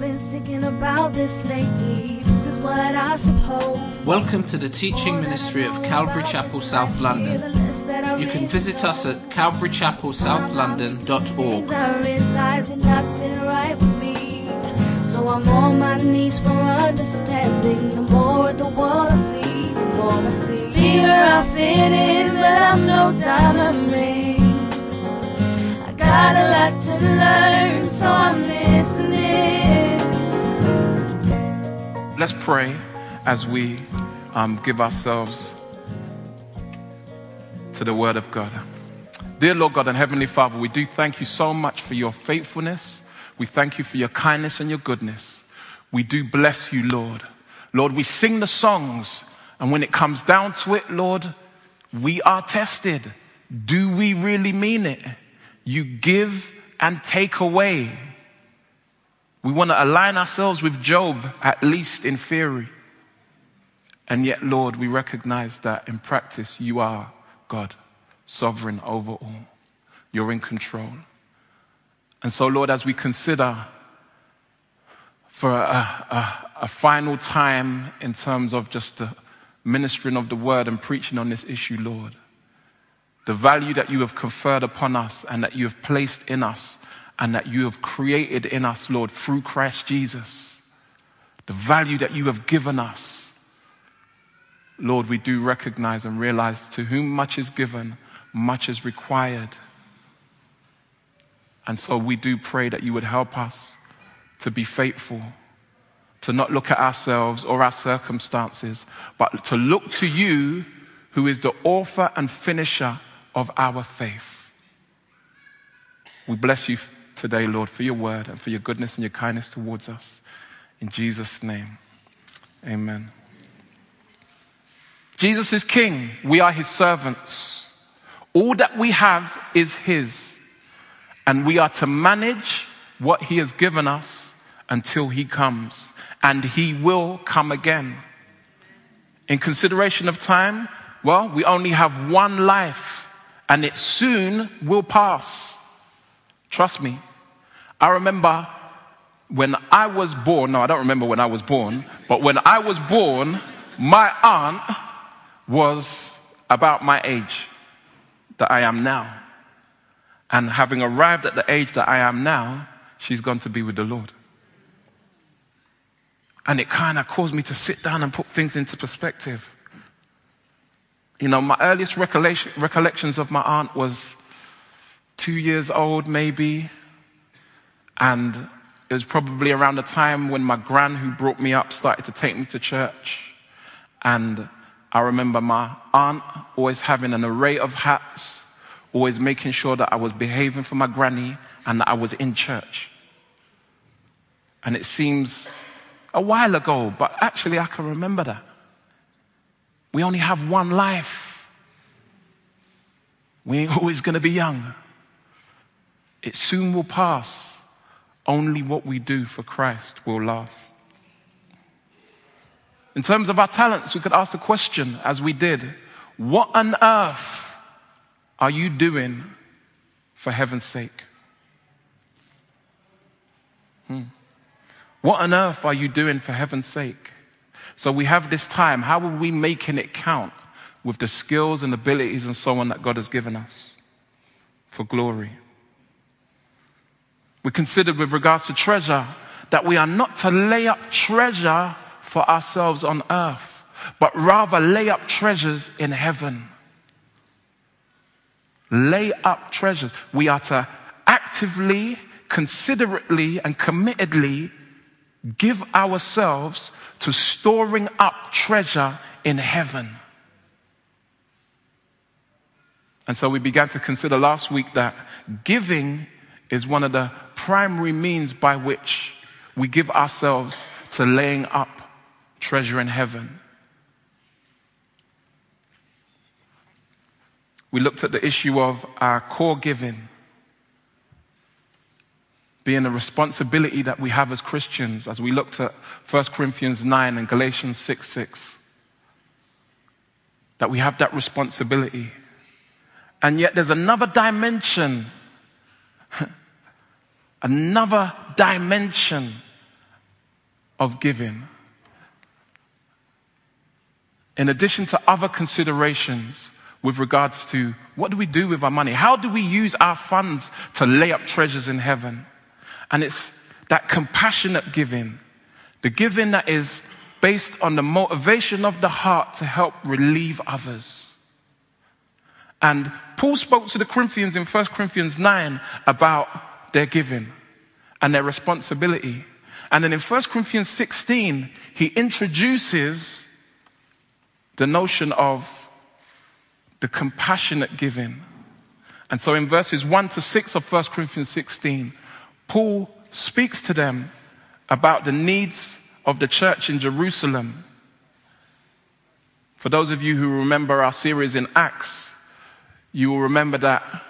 Been thinking about this lately. This is what I suppose. Welcome to the teaching ministry of Calvary Chapel South London. You can visit us at calvarychapelsouth.london.org. I realize you're not sitting right with me. So I'm on my knees for understanding. The more the world I see, the more I see. Here I fit in, but I'm no diamond ring. I got a lot to learn, so I'm listening. Let's pray as we um, give ourselves to the Word of God. Dear Lord God and Heavenly Father, we do thank you so much for your faithfulness. We thank you for your kindness and your goodness. We do bless you, Lord. Lord, we sing the songs, and when it comes down to it, Lord, we are tested. Do we really mean it? You give and take away. We want to align ourselves with Job, at least in theory. And yet, Lord, we recognize that in practice, you are God, sovereign over all. You're in control. And so, Lord, as we consider for a, a, a final time in terms of just the ministering of the word and preaching on this issue, Lord, the value that you have conferred upon us and that you have placed in us and that you have created in us, Lord, through Christ Jesus, the value that you have given us, Lord, we do recognize and realize to whom much is given, much is required. And so we do pray that you would help us to be faithful, to not look at ourselves or our circumstances, but to look to you, who is the author and finisher of our faith. We bless you today, Lord, for your word and for your goodness and your kindness towards us. In Jesus' name, amen. Jesus is king. We are his servants. All that we have is his. And we are to manage what he has given us until he comes. And he will come again. In consideration of time, well, we only have one life and it soon will pass. Trust me. I remember when I was born, no, I don't remember when I was born, but when I was born, my aunt was about my age that I am now. And having arrived at the age that I am now, she's gone to be with the Lord. And it kind of caused me to sit down and put things into perspective. You know, my earliest recollections of my aunt was two years old, maybe. And it was probably around the time when my gran, who brought me up, started to take me to church. And I remember my aunt always having an array of hats, always making sure that I was behaving for my granny and that I was in church. And it seems a while ago, but actually I can remember that. We only have one life. We ain't always going to be young. It soon will pass. Only what we do for Christ will last. In terms of our talents, we could ask the question, as we did what on earth are you doing for heaven's sake? Hmm. What on earth are you doing for heaven's sake? So we have this time. How are we making it count with the skills and abilities and so on that God has given us for glory? We considered with regards to treasure that we are not to lay up treasure for ourselves on earth, but rather lay up treasures in heaven. Lay up treasures. We are to actively, considerately, and committedly give ourselves to storing up treasure in heaven. And so we began to consider last week that giving is one of the primary means by which we give ourselves to laying up treasure in heaven. We looked at the issue of our core giving being a responsibility that we have as Christians, as we looked at 1 Corinthians 9 and Galatians 6 6. That we have that responsibility. And yet there's another dimension, another dimension of giving. In addition to other considerations with regards to what do we do with our money? How do we use our funds to lay up treasures in heaven? And it's that compassionate giving, the giving that is based on the motivation of the heart to help relieve others. And Paul spoke to the Corinthians in 1 Corinthians 9 about their giving and their responsibility. And then in 1 Corinthians 16, he introduces the notion of the compassionate giving. And so in verses 1 to 6 of 1 Corinthians 16, Paul speaks to them about the needs of the church in Jerusalem. For those of you who remember our series in Acts, you will remember that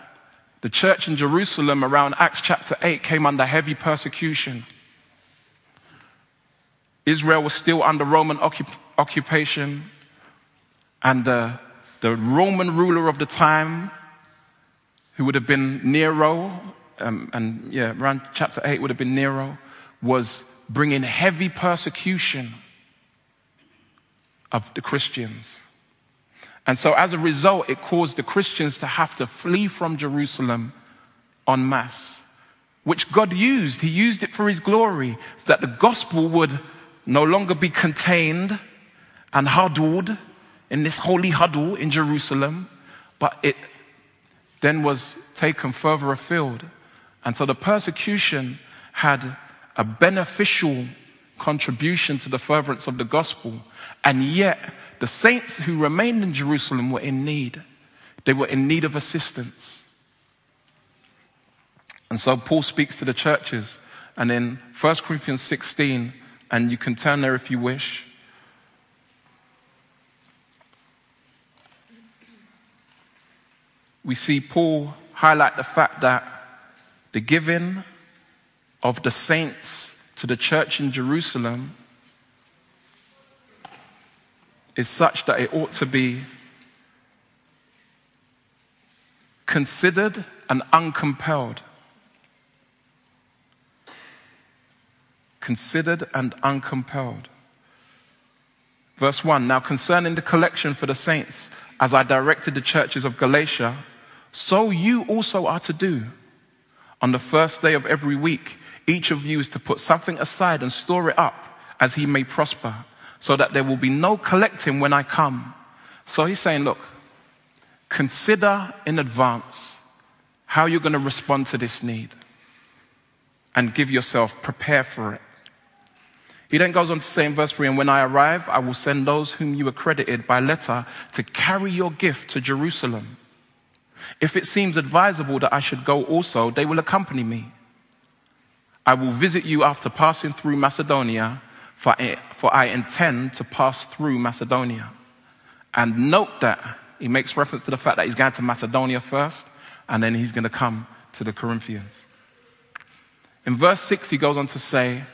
the church in Jerusalem around Acts chapter 8 came under heavy persecution. Israel was still under Roman occup- occupation, and the, the Roman ruler of the time, who would have been Nero, um, and yeah, around chapter 8 would have been Nero, was bringing heavy persecution of the Christians. And so, as a result, it caused the Christians to have to flee from Jerusalem en masse, which God used. He used it for His glory, so that the gospel would no longer be contained and huddled in this holy huddle in Jerusalem, but it then was taken further afield. And so the persecution had a beneficial contribution to the furtherance of the gospel. And yet, the saints who remained in Jerusalem were in need. They were in need of assistance. And so Paul speaks to the churches. And in 1 Corinthians 16, and you can turn there if you wish. We see Paul highlight the fact that the giving of the saints to the church in Jerusalem is such that it ought to be considered and uncompelled. Considered and uncompelled. Verse 1 Now concerning the collection for the saints, as I directed the churches of Galatia, so you also are to do. On the first day of every week, each of you is to put something aside and store it up as he may prosper, so that there will be no collecting when I come. So he's saying, look, consider in advance how you're going to respond to this need and give yourself, prepare for it. He then goes on to say in verse 3 And when I arrive, I will send those whom you accredited by letter to carry your gift to Jerusalem. If it seems advisable that I should go also, they will accompany me. I will visit you after passing through Macedonia, for I, for I intend to pass through Macedonia. And note that he makes reference to the fact that he's going to Macedonia first, and then he's going to come to the Corinthians. In verse 6, he goes on to say,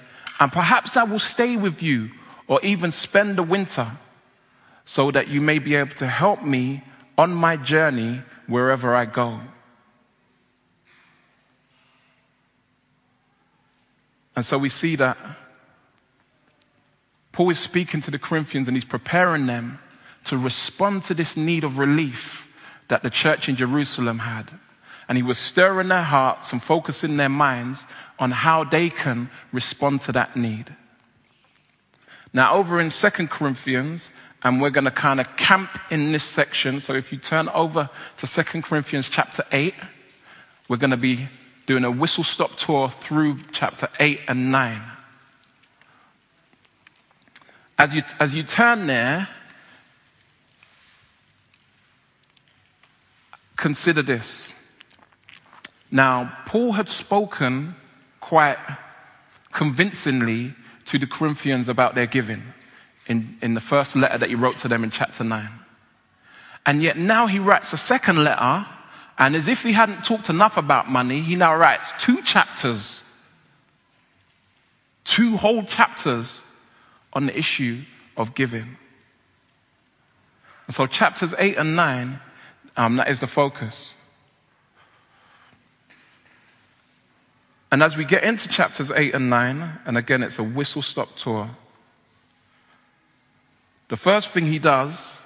And perhaps I will stay with you, or even spend the winter, so that you may be able to help me on my journey wherever I go. And so we see that Paul is speaking to the Corinthians and he's preparing them to respond to this need of relief that the church in Jerusalem had. And he was stirring their hearts and focusing their minds on how they can respond to that need. Now, over in Second Corinthians, and we're going to kind of camp in this section. So if you turn over to Second Corinthians chapter 8, we're going to be doing a whistle stop tour through chapter 8 and 9. As you, as you turn there, consider this. Now, Paul had spoken quite convincingly to the Corinthians about their giving in, in the first letter that he wrote to them in chapter 9. And yet now he writes a second letter, and as if he hadn't talked enough about money, he now writes two chapters, two whole chapters on the issue of giving. And so, chapters 8 and 9, um, that is the focus. And as we get into chapters 8 and 9, and again, it's a whistle stop tour, the first thing he does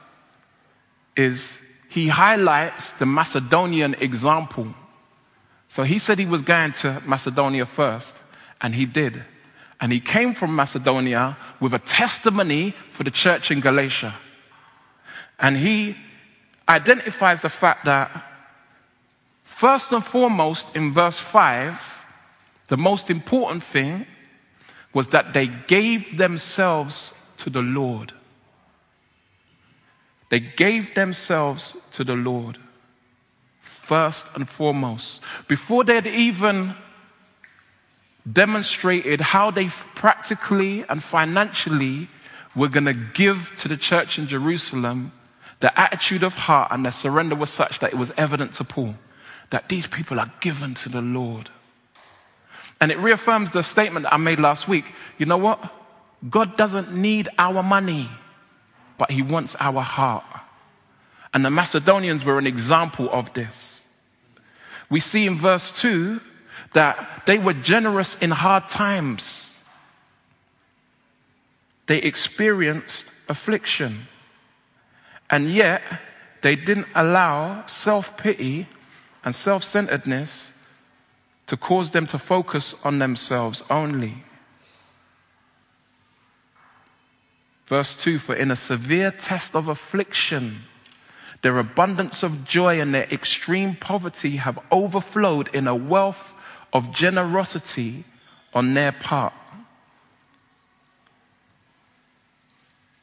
is he highlights the Macedonian example. So he said he was going to Macedonia first, and he did. And he came from Macedonia with a testimony for the church in Galatia. And he identifies the fact that, first and foremost, in verse 5, the most important thing was that they gave themselves to the Lord. They gave themselves to the Lord first and foremost. Before they had even demonstrated how they practically and financially were going to give to the church in Jerusalem, the attitude of heart and their surrender was such that it was evident to Paul that these people are given to the Lord. And it reaffirms the statement I made last week. You know what? God doesn't need our money but he wants our heart. And the Macedonians were an example of this. We see in verse 2 that they were generous in hard times. They experienced affliction. And yet, they didn't allow self pity and self centeredness to cause them to focus on themselves only. Verse 2 For in a severe test of affliction, their abundance of joy and their extreme poverty have overflowed in a wealth of generosity on their part.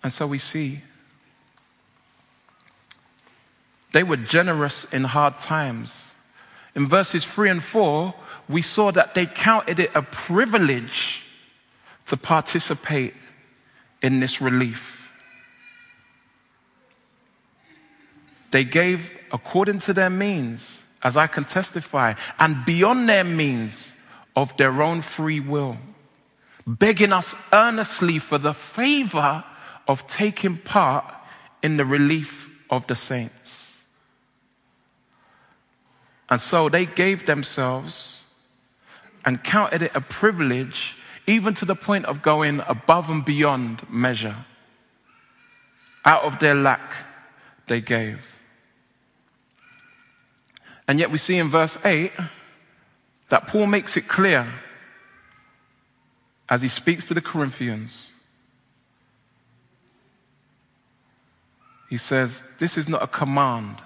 And so we see they were generous in hard times. In verses 3 and 4, we saw that they counted it a privilege to participate in this relief. They gave according to their means, as I can testify, and beyond their means of their own free will, begging us earnestly for the favor of taking part in the relief of the saints. And so they gave themselves and counted it a privilege even to the point of going above and beyond measure. Out of their lack, they gave. And yet we see in verse 8 that Paul makes it clear as he speaks to the Corinthians. He says, This is not a command,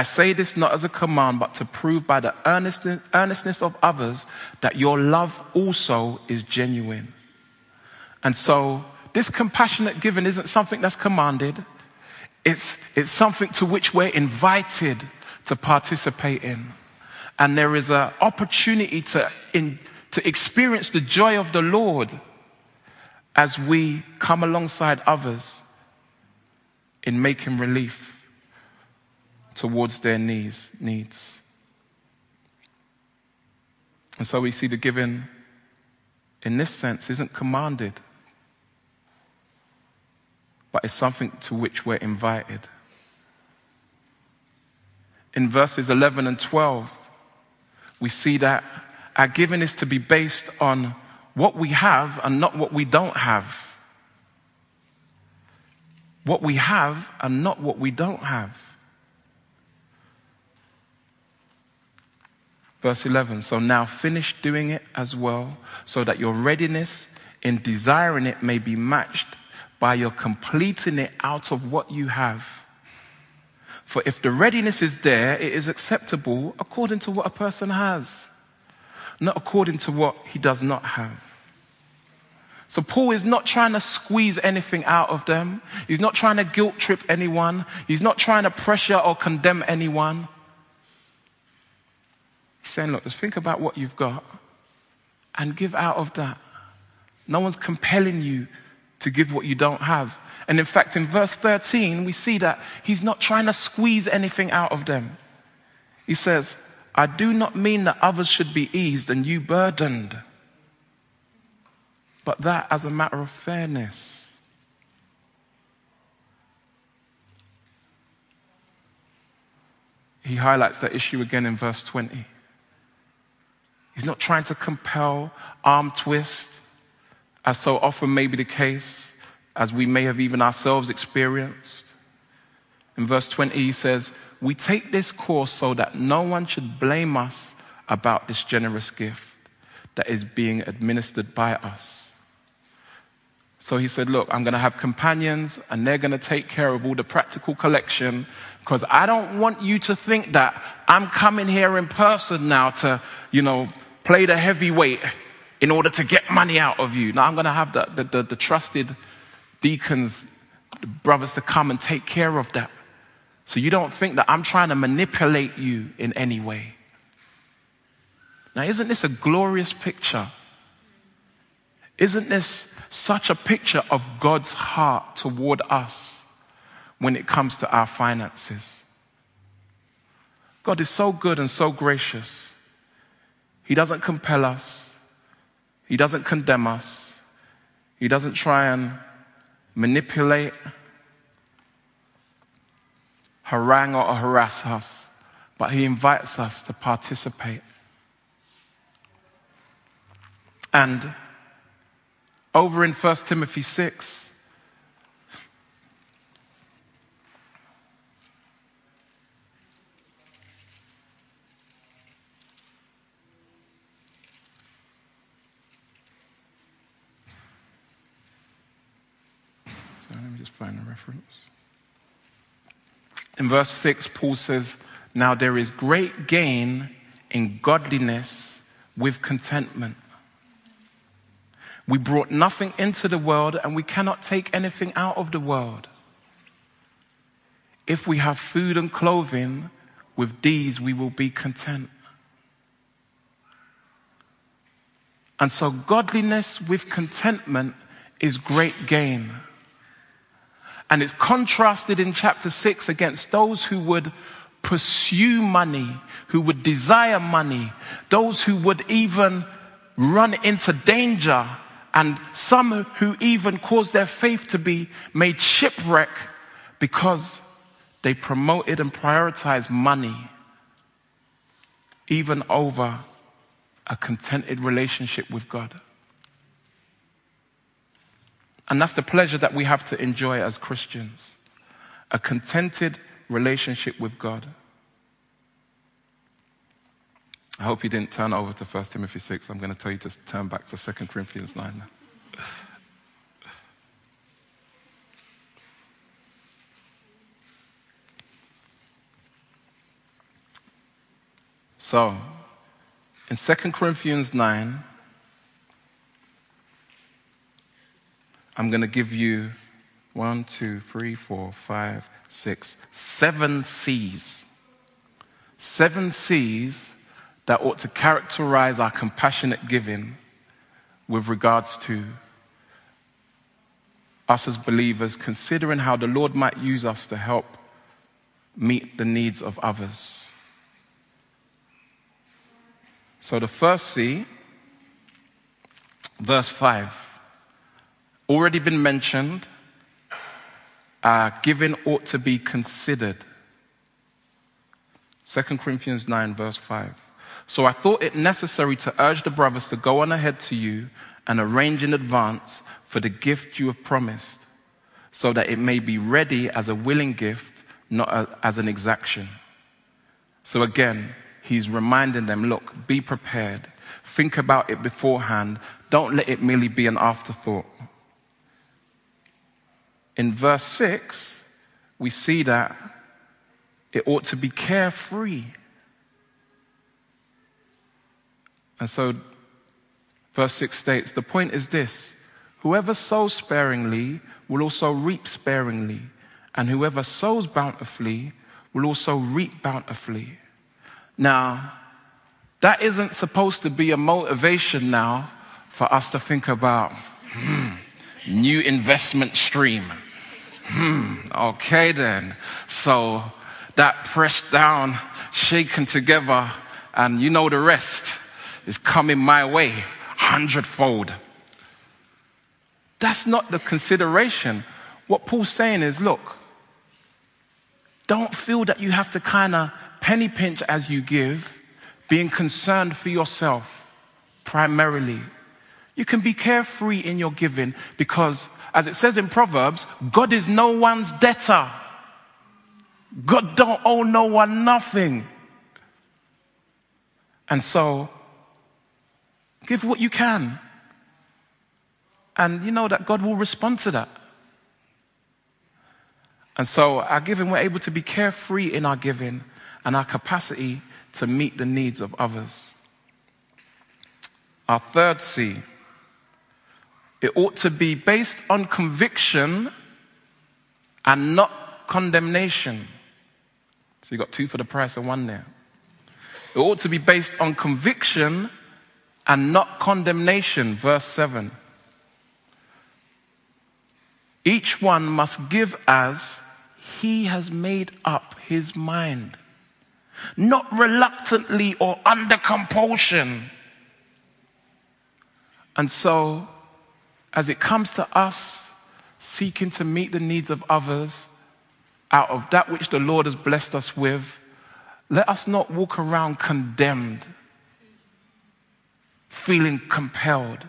I say this not as a command, but to prove by the earnestness of others that your love also is genuine. And so, this compassionate giving isn't something that's commanded, it's, it's something to which we're invited to participate in. And there is an opportunity to, in, to experience the joy of the Lord as we come alongside others in making relief towards their needs, needs. And so we see the giving in this sense isn't commanded, but it's something to which we're invited. In verses 11 and 12, we see that our giving is to be based on what we have and not what we don't have. What we have and not what we don't have. Verse 11 So now finish doing it as well, so that your readiness in desiring it may be matched by your completing it out of what you have. For if the readiness is there, it is acceptable according to what a person has, not according to what he does not have. So Paul is not trying to squeeze anything out of them. He's not trying to guilt trip anyone. He's not trying to pressure or condemn anyone. He's saying, look, just think about what you've got and give out of that. No one's compelling you to give what you don't have. And in fact, in verse 13, we see that he's not trying to squeeze anything out of them. He says, I do not mean that others should be eased and you burdened, but that as a matter of fairness. he highlights that issue again in verse 20. He's not trying to compel, arm twist, as so often may be the case, as we may have even ourselves experienced. In verse 20, he says, We take this course so that no one should blame us about this generous gift that is being administered by us. So he said, Look, I'm going to have companions and they're going to take care of all the practical collection because I don't want you to think that I'm coming here in person now to, you know, play the heavyweight in order to get money out of you. Now I'm going to have the, the, the, the trusted deacons, the brothers to come and take care of that. So you don't think that I'm trying to manipulate you in any way. Now, isn't this a glorious picture? Isn't this such a picture of God's heart toward us when it comes to our finances? God is so good and so gracious. He doesn't compel us, He doesn't condemn us, He doesn't try and manipulate, harangue, or harass us, but He invites us to participate. And over in 1 Timothy 6, just find a reference. In verse 6, Paul says, Now there is great gain in godliness with contentment. We brought nothing into the world and we cannot take anything out of the world. If we have food and clothing, with these we will be content. And so, godliness with contentment is great gain. And it's contrasted in chapter 6 against those who would pursue money, who would desire money, those who would even run into danger and some who even caused their faith to be made shipwreck because they promoted and prioritized money even over a contented relationship with God. And that's the pleasure that we have to enjoy as Christians a contented relationship with God. I hope you didn't turn over to 1 Timothy 6. I'm going to tell you to turn back to 2 Corinthians 9 now. So, in 2 Corinthians 9, I'm going to give you one, two, three, four, five, six, seven C's. Seven C's that ought to characterize our compassionate giving with regards to us as believers, considering how the Lord might use us to help meet the needs of others. So, the first C, verse 5, already been mentioned. Uh, giving ought to be considered. 2 Corinthians 9, verse 5. So I thought it necessary to urge the brothers to go on ahead to you and arrange in advance for the gift you have promised, so that it may be ready as a willing gift, not as an exaction. So again, he's reminding them look, be prepared, think about it beforehand, don't let it merely be an afterthought. In verse 6, we see that it ought to be carefree. And so, verse 6 states the point is this whoever sows sparingly will also reap sparingly, and whoever sows bountifully will also reap bountifully. Now, that isn't supposed to be a motivation now for us to think about hmm, new investment stream. Hmm, okay then. So that pressed down, shaken together, and you know the rest is coming my way hundredfold. That's not the consideration. What Paul's saying is look, don't feel that you have to kind of penny pinch as you give, being concerned for yourself primarily. You can be carefree in your giving because, as it says in Proverbs, God is no one's debtor. God don't owe no one nothing. And so, give what you can. And you know that God will respond to that. And so, our giving, we're able to be carefree in our giving and our capacity to meet the needs of others. Our third C, it ought to be based on conviction and not condemnation. So you got two for the price of one there. It ought to be based on conviction and not condemnation. Verse 7. Each one must give as he has made up his mind, not reluctantly or under compulsion. And so, as it comes to us seeking to meet the needs of others out of that which the Lord has blessed us with, let us not walk around condemned, feeling compelled,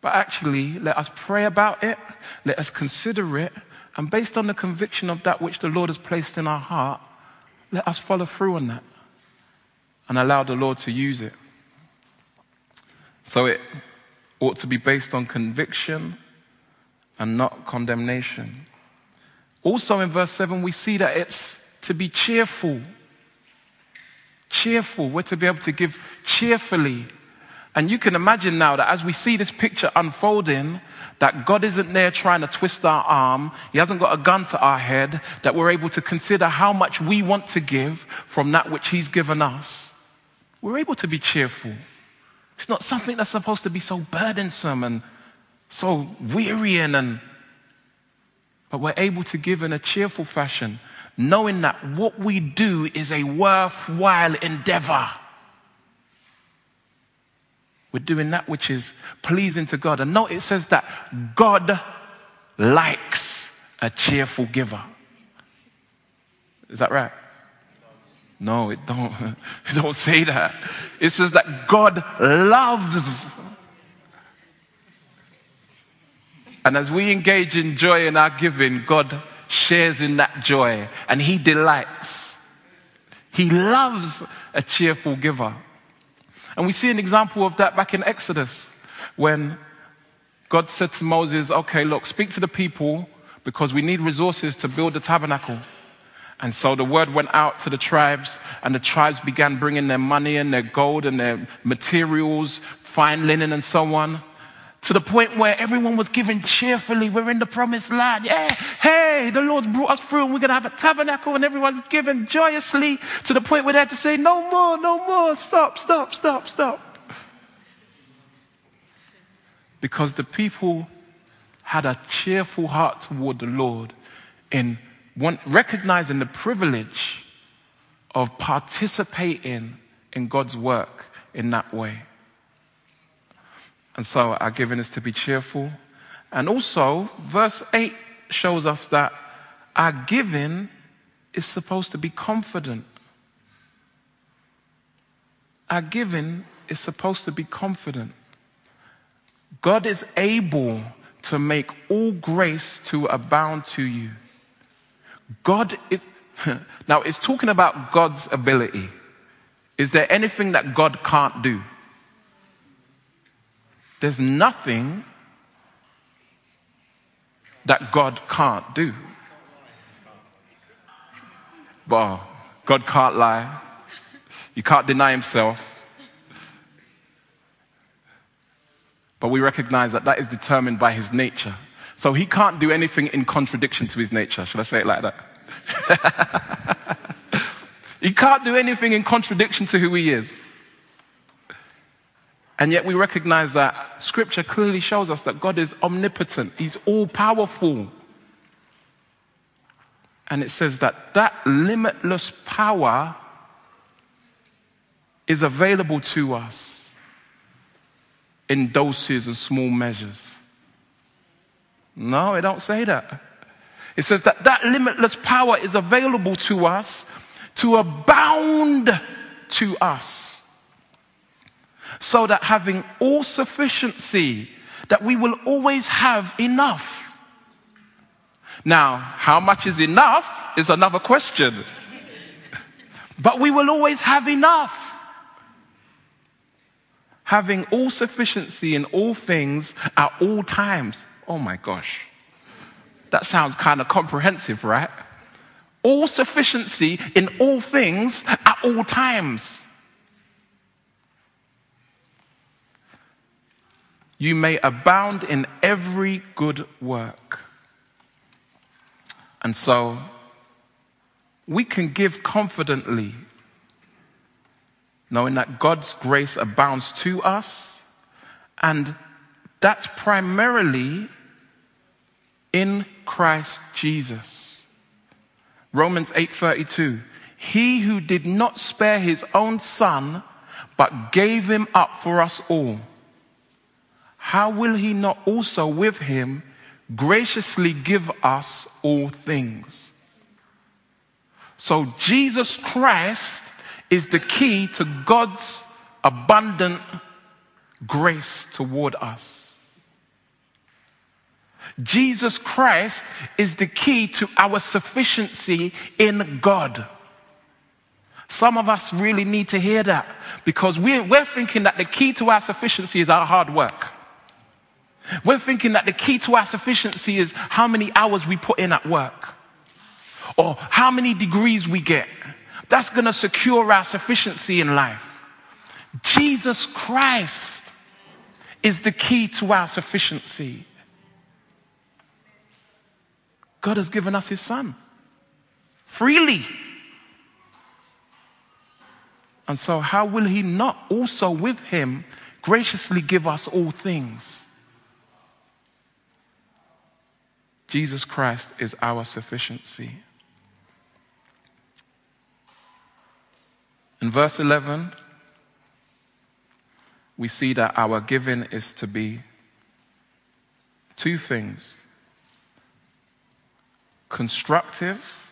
but actually let us pray about it, let us consider it, and based on the conviction of that which the Lord has placed in our heart, let us follow through on that and allow the Lord to use it. So it ought to be based on conviction and not condemnation. Also in verse 7, we see that it's to be cheerful. Cheerful. We're to be able to give cheerfully. And you can imagine now that as we see this picture unfolding, that God isn't there trying to twist our arm. He hasn't got a gun to our head, that we're able to consider how much we want to give from that which He's given us. We're able to be cheerful. It's not something that's supposed to be so burdensome and so wearying and but we're able to give in a cheerful fashion, knowing that what we do is a worthwhile endeavor. We're doing that which is pleasing to God. And note it says that God likes a cheerful giver. Is that right? No, it don't. It don't say that. It says that God loves. And as we engage in joy in our giving, God shares in that joy and He delights. He loves a cheerful giver. And we see an example of that back in Exodus when God said to Moses, Okay, look, speak to the people because we need resources to build the tabernacle. And so the word went out to the tribes, and the tribes began bringing their money and their gold and their materials, fine linen, and so on, to the point where everyone was giving cheerfully. We're in the promised land. Yeah, hey, the Lord's brought us through, and we're going to have a tabernacle, and everyone's giving joyously to the point where they had to say, No more, no more, stop, stop, stop, stop. Because the people had a cheerful heart toward the Lord in one, recognizing the privilege of participating in God's work in that way. And so our giving is to be cheerful. And also, verse 8 shows us that our giving is supposed to be confident. Our giving is supposed to be confident. God is able to make all grace to abound to you God is, now it's talking about God's ability. Is there anything that God can't do? There's nothing that God can't do. But God can't lie. He can't deny himself. But we recognize that that is determined by his nature. So he can't do anything in contradiction to his nature. Should I say it like that? he can't do anything in contradiction to who he is. And yet we recognize that scripture clearly shows us that God is omnipotent, he's all powerful. And it says that that limitless power is available to us in doses and small measures. No, it don't say that. It says that that limitless power is available to us to abound to us, so that having all sufficiency, that we will always have enough. Now, how much is enough is another question. But we will always have enough. Having all sufficiency in all things at all times. Oh my gosh. That sounds kind of comprehensive, right? All sufficiency in all things at all times. You may abound in every good work. And so we can give confidently, knowing that God's grace abounds to us, and that's primarily in Christ Jesus. Romans 8:32 He who did not spare his own son but gave him up for us all how will he not also with him graciously give us all things? So Jesus Christ is the key to God's abundant grace toward us. Jesus Christ is the key to our sufficiency in God. Some of us really need to hear that because we're, we're thinking that the key to our sufficiency is our hard work. We're thinking that the key to our sufficiency is how many hours we put in at work or how many degrees we get. That's going to secure our sufficiency in life. Jesus Christ is the key to our sufficiency. God has given us His Son freely. And so, how will He not also with Him graciously give us all things? Jesus Christ is our sufficiency. In verse 11, we see that our giving is to be two things constructive.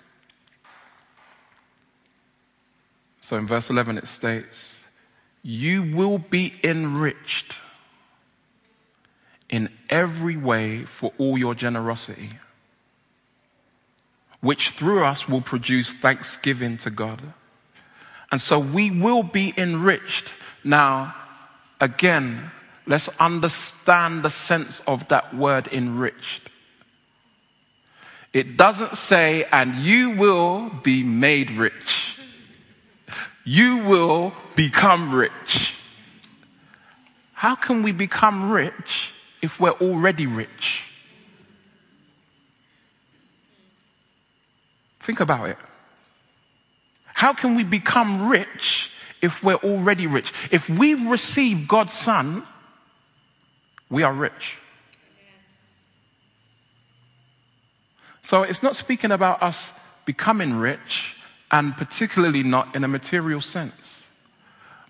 So in verse 11, it states, You will be enriched in every way for all your generosity, which through us will produce thanksgiving to God. And so we will be enriched. Now, again, let's understand the sense of that word enriched. It doesn't say, and you will be made rich. You will become rich. How can we become rich if we're already rich? Think about it. How can we become rich if we're already rich? If we've received God's Son, we are rich. So it's not speaking about us becoming rich, and particularly not in a material sense.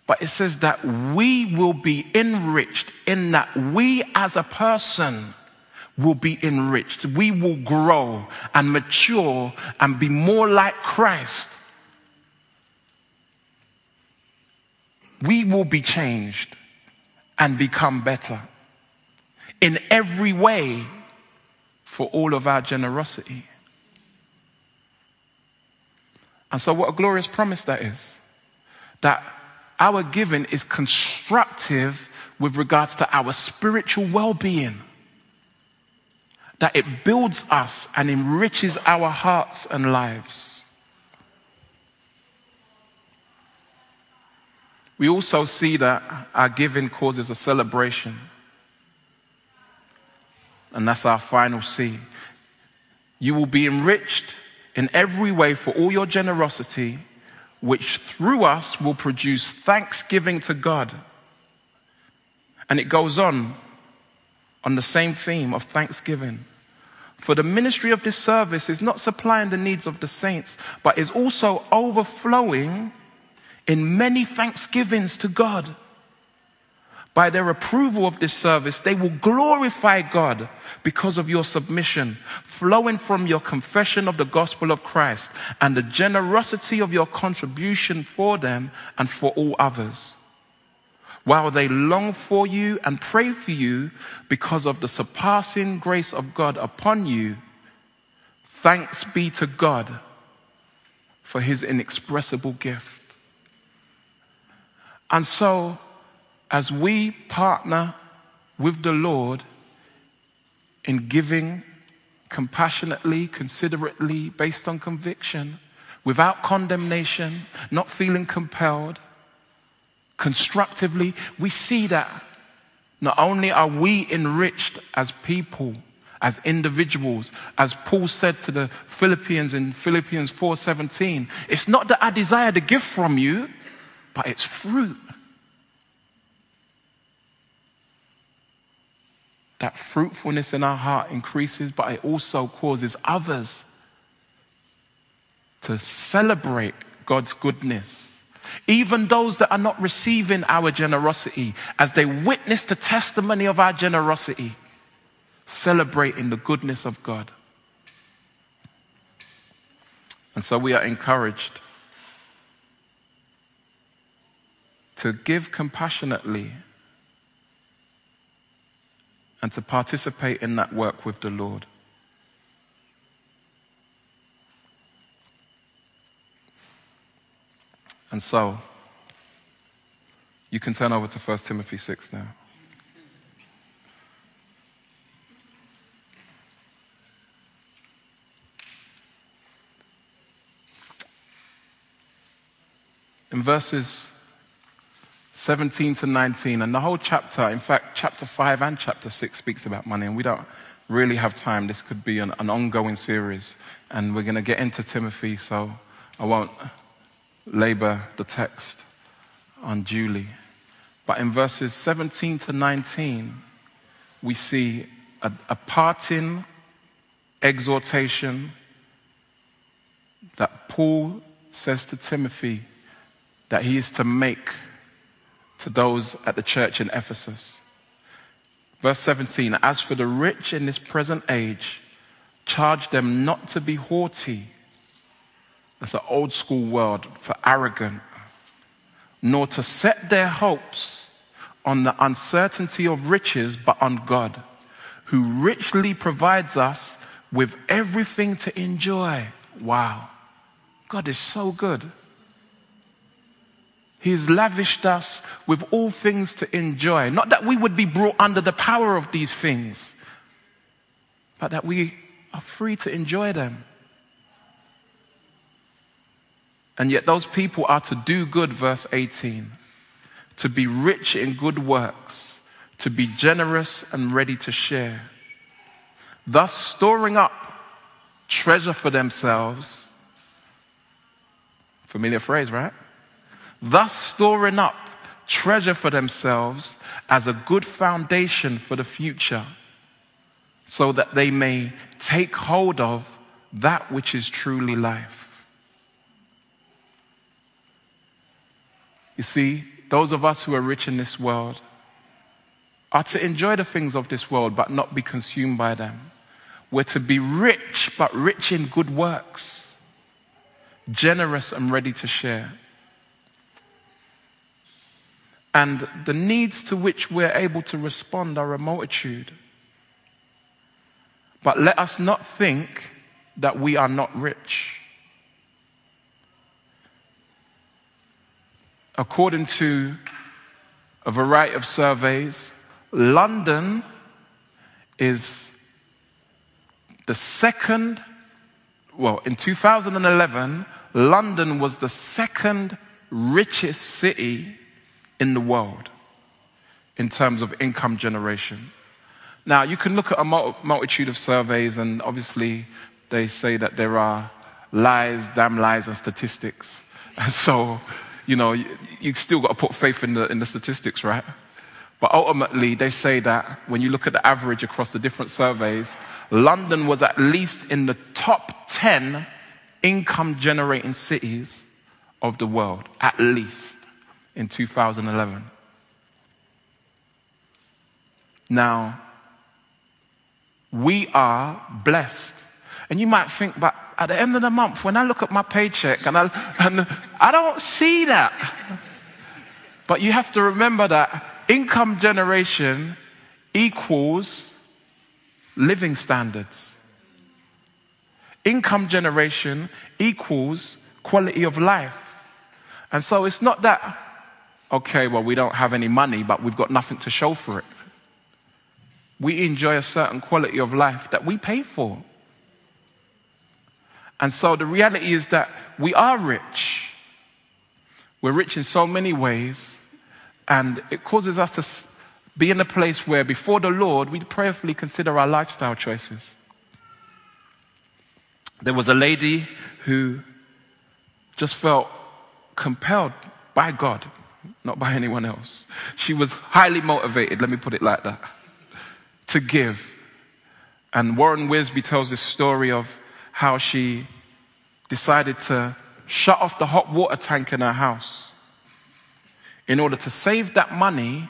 But it says that we will be enriched in that we as a person will be enriched. We will grow and mature and be more like Christ. We will be changed and become better in every way for all of our generosity. And so, what a glorious promise that is that our giving is constructive with regards to our spiritual well being. That it builds us and enriches our hearts and lives. We also see that our giving causes a celebration. And that's our final C. You will be enriched in every way for all your generosity which through us will produce thanksgiving to God. And it goes on on the same theme of thanksgiving. For the ministry of this service is not supplying the needs of the saints, but is also overflowing in many thanksgivings to God. By their approval of this service, they will glorify God because of your submission, flowing from your confession of the gospel of Christ and the generosity of your contribution for them and for all others. While they long for you and pray for you because of the surpassing grace of God upon you, thanks be to God for his inexpressible gift. And so, as we partner with the Lord in giving compassionately, considerately, based on conviction, without condemnation, not feeling compelled, constructively, we see that not only are we enriched as people, as individuals, as Paul said to the Philippians in Philippians 4:17, it's not that I desire the gift from you, but it's fruit. That fruitfulness in our heart increases, but it also causes others to celebrate God's goodness. Even those that are not receiving our generosity, as they witness the testimony of our generosity, celebrating the goodness of God. And so we are encouraged to give compassionately and to participate in that work with the Lord. And so, you can turn over to 1 Timothy 6 now. In verses 17 to 19, and the whole chapter, in fact, chapter 5 and chapter 6 speaks about money, and we don't really have time. This could be an, an ongoing series, and we're going to get into Timothy, so I won't labor the text unduly. But in verses 17 to 19, we see a, a parting exhortation that Paul says to Timothy that he is to make to those at the church in Ephesus. Verse 17 As for the rich in this present age, charge them not to be haughty. That's an old school word for arrogant, nor to set their hopes on the uncertainty of riches, but on God, who richly provides us with everything to enjoy. Wow. God is so good. He's lavished us with all things to enjoy. Not that we would be brought under the power of these things, but that we are free to enjoy them. And yet, those people are to do good, verse 18, to be rich in good works, to be generous and ready to share, thus storing up treasure for themselves. Familiar phrase, right? Thus storing up treasure for themselves as a good foundation for the future, so that they may take hold of that which is truly life. You see, those of us who are rich in this world are to enjoy the things of this world but not be consumed by them. We're to be rich, but rich in good works, generous and ready to share and the needs to which we're able to respond are a multitude. But let us not think that we are not rich. According to a variety of surveys, London is the second, well, in 2011, London was the second richest city in the world in terms of income generation. Now, you can look at a multitude of surveys, and obviously, they say that there are lies, damn lies, and statistics. And so, you know, you, you still got to put faith in the, in the statistics, right? But ultimately, they say that when you look at the average across the different surveys, London was at least in the top 10 income generating cities of the world, at least in 2011. Now, we are blessed. And you might think, but at the end of the month, when I look at my paycheck and I, and I don't see that. But you have to remember that income generation equals living standards. Income generation equals quality of life. And so it's not that, okay, well, we don't have any money, but we've got nothing to show for it. We enjoy a certain quality of life that we pay for. And so the reality is that we are rich. We're rich in so many ways, and it causes us to be in a place where before the Lord we prayerfully consider our lifestyle choices. There was a lady who just felt compelled by God, not by anyone else. She was highly motivated, let me put it like that, to give. And Warren Wiersbe tells this story of how she decided to shut off the hot water tank in her house in order to save that money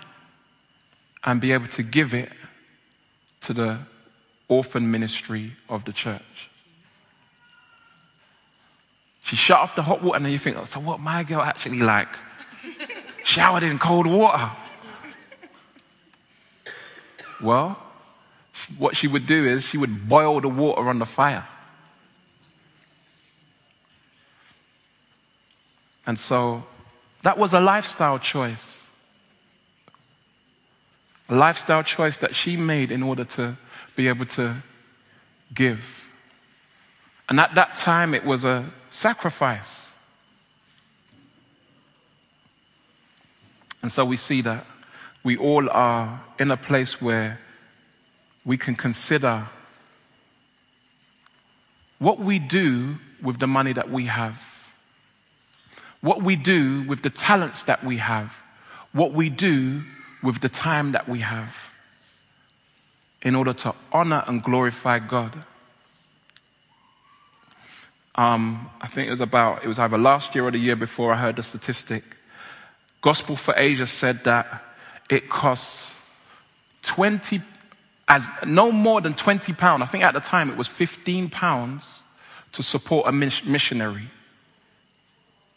and be able to give it to the orphan ministry of the church. She shut off the hot water, and then you think, oh, so what my girl actually like? Showered in cold water. Well, what she would do is she would boil the water on the fire. And so that was a lifestyle choice. A lifestyle choice that she made in order to be able to give. And at that time, it was a sacrifice. And so we see that we all are in a place where we can consider what we do with the money that we have what we do with the talents that we have, what we do with the time that we have in order to honor and glorify God. Um, I think it was about, it was either last year or the year before I heard the statistic. Gospel for Asia said that it costs 20, as no more than 20 pounds. I think at the time it was 15 pounds to support a missionary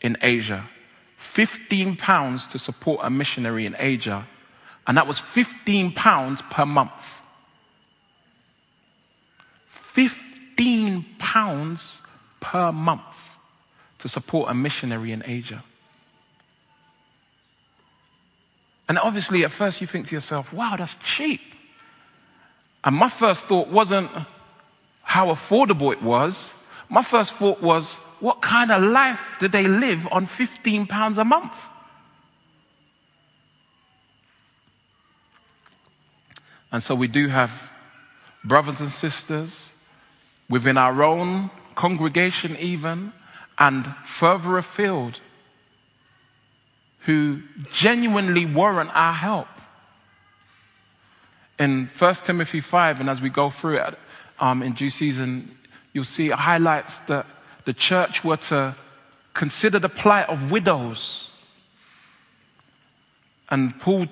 in Asia. 15 pounds to support a missionary in Asia, and that was 15 pounds per month. 15 pounds per month to support a missionary in Asia. And obviously, at first, you think to yourself, wow, that's cheap. And my first thought wasn't how affordable it was. My first thought was, what kind of life do they live on 15 pounds a month? And so we do have brothers and sisters within our own congregation, even, and further afield, who genuinely warrant our help. In 1 Timothy 5, and as we go through it um, in due season, you'll see it highlights that the church were to consider the plight of widows. And Paul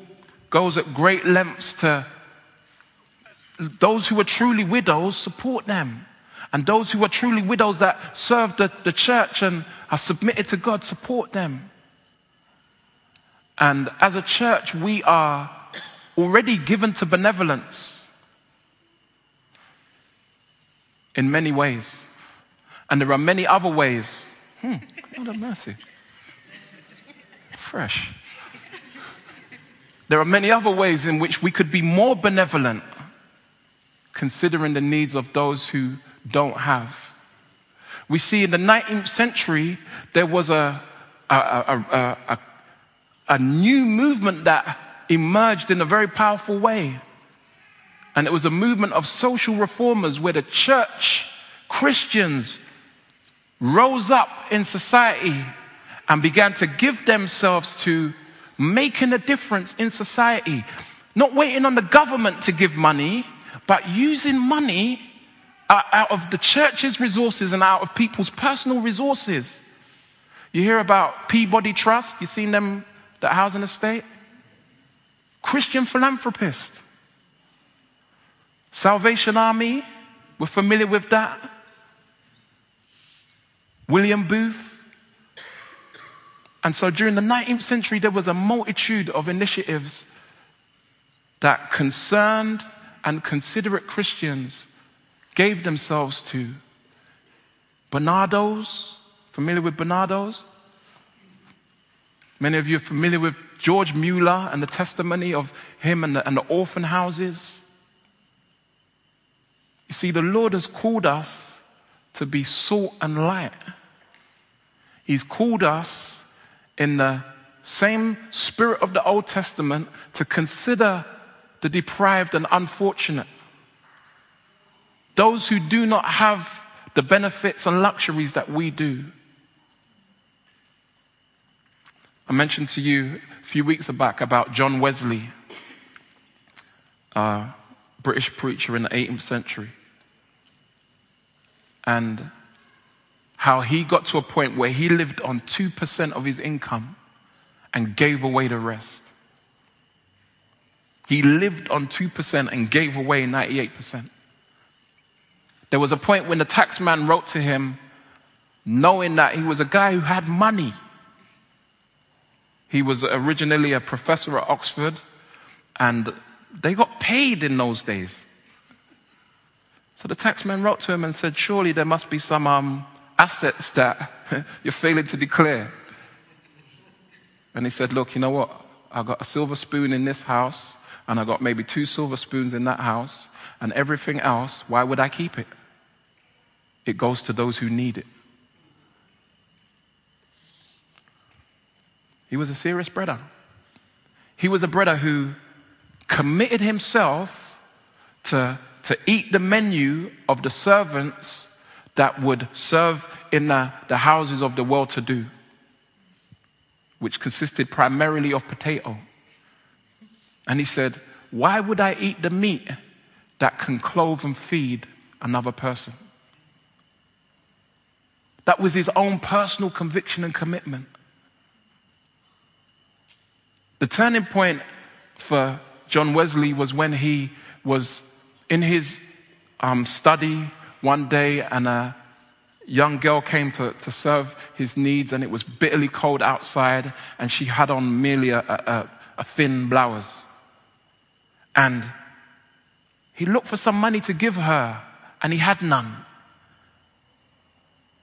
goes at great lengths to those who are truly widows, support them. And those who are truly widows that serve the, the church and are submitted to God, support them. And as a church, we are already given to benevolence in many ways. And there are many other ways. Hmm, have mercy. Fresh. There are many other ways in which we could be more benevolent, considering the needs of those who don't have. We see in the 19th century, there was a, a, a, a, a new movement that emerged in a very powerful way. And it was a movement of social reformers where the church, Christians, rose up in society and began to give themselves to making a difference in society. Not waiting on the government to give money, but using money out of the church's resources and out of people's personal resources. You hear about Peabody Trust, you've seen them, that housing estate? Christian philanthropist. Salvation Army, we're familiar with that. William Booth. And so during the 19th century, there was a multitude of initiatives that concerned and considerate Christians gave themselves to. Barnardos, familiar with Barnardos? Many of you are familiar with George Mueller and the testimony of him and the, and the orphan houses. You see, the Lord has called us to be salt and light. He's called us in the same spirit of the Old Testament to consider the deprived and unfortunate. Those who do not have the benefits and luxuries that we do. I mentioned to you a few weeks back about John Wesley, a British preacher in the 18th century, and how he got to a point where he lived on 2% of his income and gave away the rest. He lived on 2% and gave away 98%. There was a point when the taxman wrote to him, knowing that he was a guy who had money. He was originally a professor at Oxford, and they got paid in those days. So the taxman wrote to him and said, Surely there must be some um, assets that you're failing to declare. And he said, Look, you know what? I've got a silver spoon in this house, and I've got maybe two silver spoons in that house, and everything else, why would I keep it? It goes to those who need it. He was a serious brother. He was a brother who committed himself to, to eat the menu of the servants that would serve in the, the houses of the well to do, which consisted primarily of potato. And he said, Why would I eat the meat that can clothe and feed another person? That was his own personal conviction and commitment. The turning point for John Wesley was when he was in his um, study one day and a young girl came to, to serve his needs and it was bitterly cold outside and she had on merely a, a, a thin blouse. And he looked for some money to give her and he had none.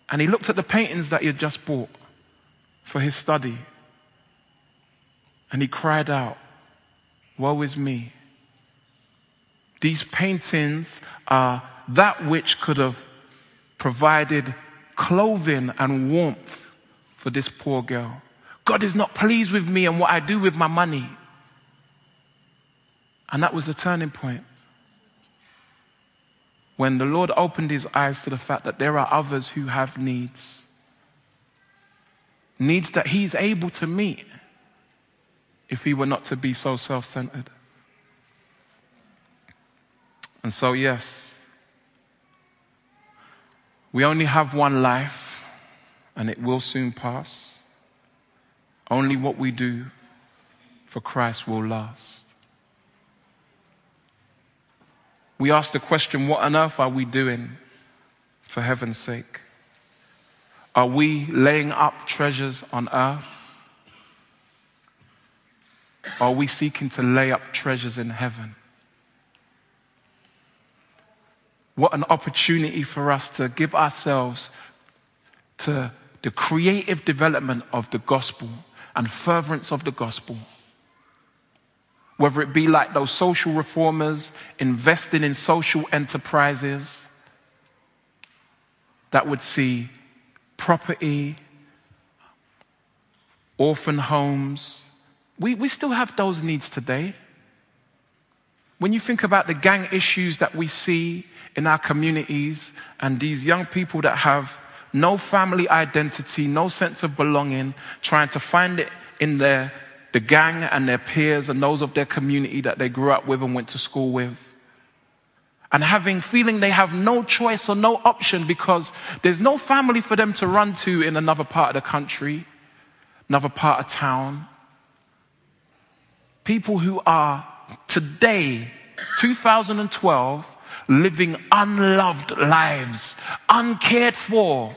And he looked at the paintings that he had just bought for his study. And he cried out, Woe is me. These paintings are that which could have provided clothing and warmth for this poor girl. God is not pleased with me and what I do with my money. And that was the turning point when the Lord opened his eyes to the fact that there are others who have needs, needs that he's able to meet if we were not to be so self centered. And so, yes, we only have one life and it will soon pass. Only what we do for Christ will last. we ask the question what on earth are we doing for heaven's sake? Are we laying up treasures on earth? Are we seeking to lay up treasures in heaven? What an opportunity for us to give ourselves to the creative development of the gospel and furtherance of the gospel whether it be like those social reformers investing in social enterprises that would see property, orphan homes. We, we still have those needs today. When you think about the gang issues that we see in our communities and these young people that have no family identity, no sense of belonging, trying to find it in their the gang and their peers and those of their community that they grew up with and went to school with. And having feeling they have no choice or no option because there's no family for them to run to in another part of the country, another part of town. People who are today, 2012, living unloved lives, uncared for.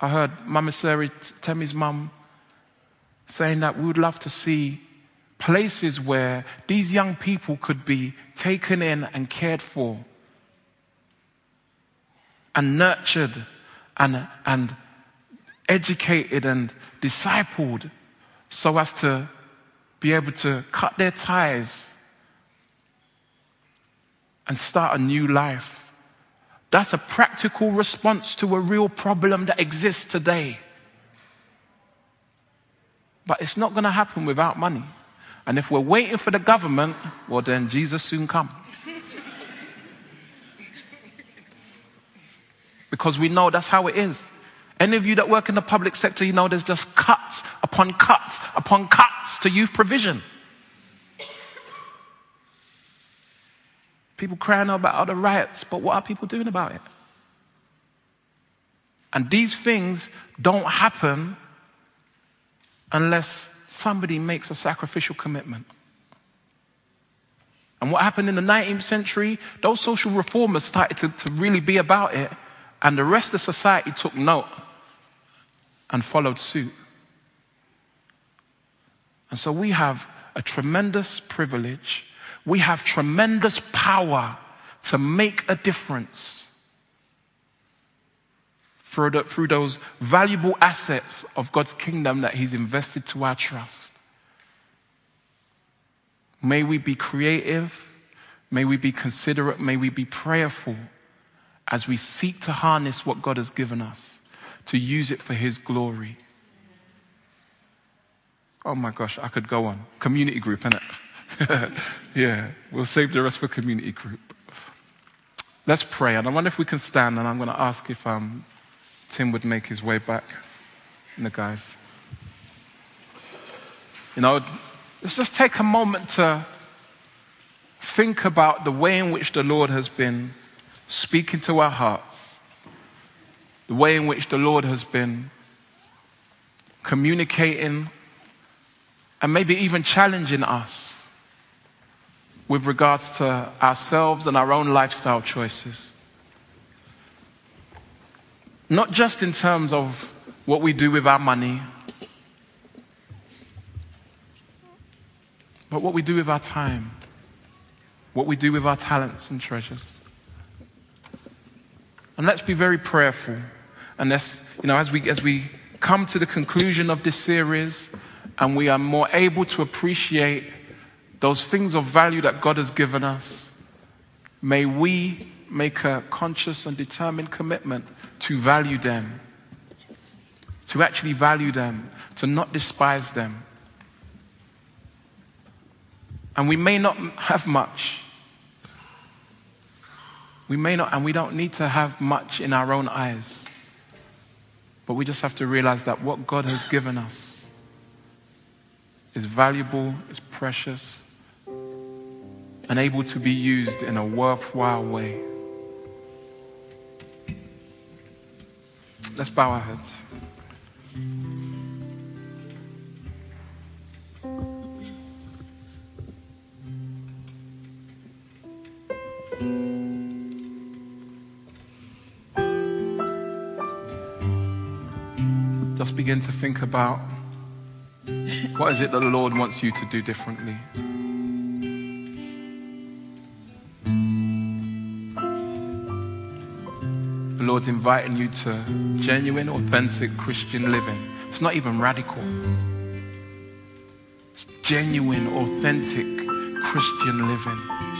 I heard Mama Temi's mum, saying that we would love to see places where these young people could be taken in and cared for and nurtured and, and educated and discipled so as to be able to cut their ties and start a new life. That's a practical response to a real problem that exists today. But it's not going to happen without money. And if we're waiting for the government, well, then Jesus soon come. because we know that's how it is. Any of you that work in the public sector, you know there's just cuts upon cuts upon cuts to youth provision. People crying about other riots, but what are people doing about it? And these things don't happen unless somebody makes a sacrificial commitment. And what happened in the 19th century, those social reformers started to, to really be about it, and the rest of society took note and followed suit. And so we have a tremendous privilege, we have tremendous power to make a difference through, those valuable assets of God's kingdom that He's invested to our trust. May we be creative, may we be considerate, may we be prayerful as we seek to harness what God has given us, to use it for His glory. Oh my gosh, I could go on. Community group, innit? yeah, we'll save the rest for community group. Let's pray. And I wonder if we can stand, and I'm going to ask if um, Tim would make his way back. And the guys. You know, let's just take a moment to think about the way in which the Lord has been speaking to our hearts, the way in which the Lord has been communicating and maybe even challenging us with regards to ourselves and our own lifestyle choices. Not just in terms of what we do with our money, but what we do with our time, what we do with our talents and treasures. And let's be very prayerful. And let's, you know, as we, as we come to the conclusion of this series and we are more able to appreciate those things of value that God has given us, may we make a conscious and determined commitment to value them, to actually value them, to not despise them. And we may not have much, we may not, and we don't need to have much in our own eyes. But we just have to realize that what God has given us is valuable, is precious, and able to be used in a worthwhile way. Let's bow our heads. Just begin to think about what is it that the Lord wants you to do differently. The Lord's inviting you to genuine, authentic Christian living. It's not even radical. It's genuine, authentic Christian living.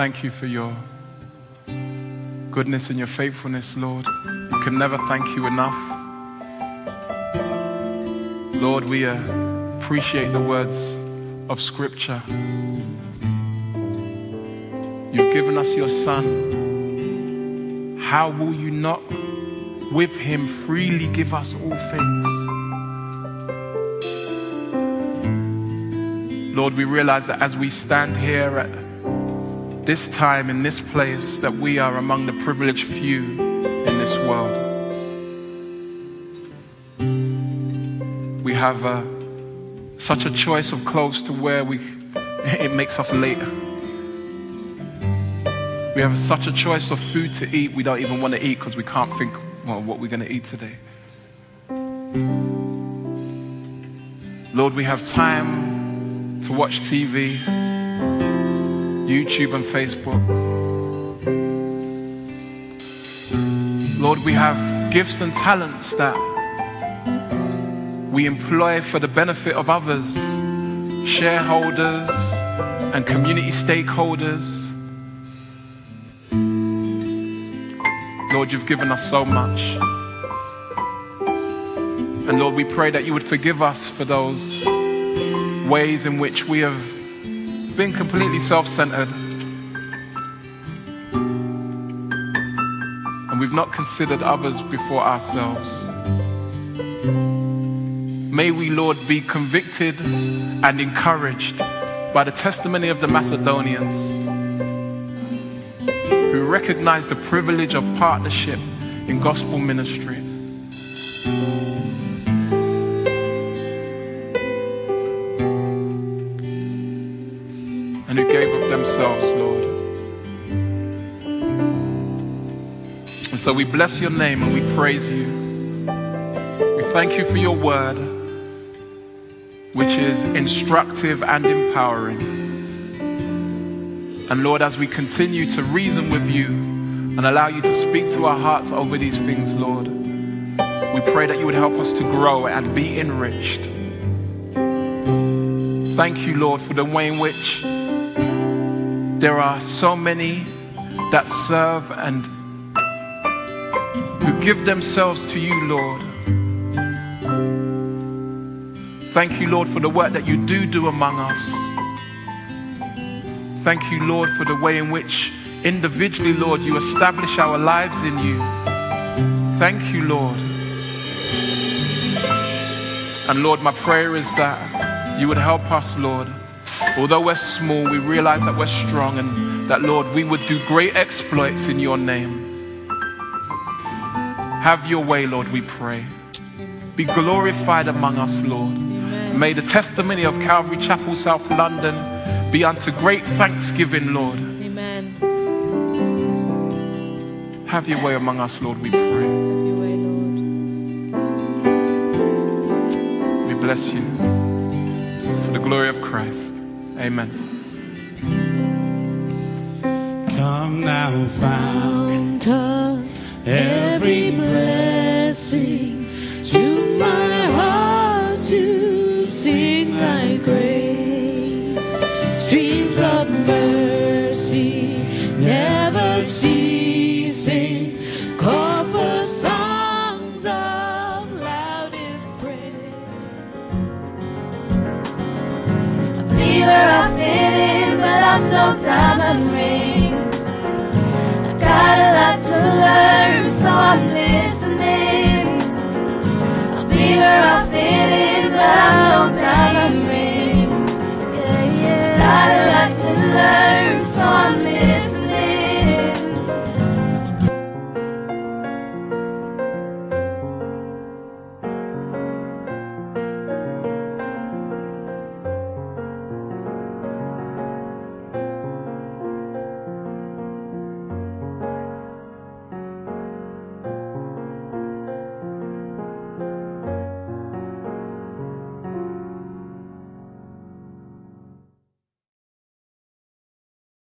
Thank you for your goodness and your faithfulness, Lord. We can never thank you enough. Lord, we appreciate the words of Scripture. You've given us your Son. How will you not with him freely give us all things? Lord, we realize that as we stand here at this time, in this place, that we are among the privileged few in this world. We have uh, such a choice of clothes to wear, we, it makes us late. We have such a choice of food to eat, we don't even want to eat because we can't think, well, what we're going to eat today. Lord, we have time to watch TV, YouTube, and Facebook. Lord, we have gifts and talents that we employ for the benefit of others, shareholders, and community stakeholders. Lord, you've given us so much. And Lord, we pray that you would forgive us for those ways in which we have been completely self centered. And we've not considered others before ourselves. May we, Lord, be convicted and encouraged by the testimony of the Macedonians who recognize the privilege of partnership in gospel ministry. So we bless your name and we praise you. We thank you for your word, which is instructive and empowering. And Lord, as we continue to reason with you and allow you to speak to our hearts over these things, Lord, we pray that you would help us to grow and be enriched. Thank you, Lord, for the way in which there are so many that serve and give themselves to you, Lord. Thank you, Lord, for the work that you do do among us. Thank you, Lord, for the way in which individually, Lord, you establish our lives in you. Thank you, Lord. And Lord, my prayer is that you would help us, Lord. Although we're small, we realize that we're strong and that, Lord, we would do great exploits in your name. Have your way, Lord, we pray. Be glorified among us, Lord. May the testimony of Calvary Chapel, South London, be unto great thanksgiving, Lord. Amen. Have your way among us, Lord, we pray. Have your way, Lord. We bless you for the glory of Christ. Amen. Come now, found every blessing to my heart to sing thy grace. Streams of mercy never ceasing, call for songs of loudest praise. Believer, I fit in, but I'm no diamond.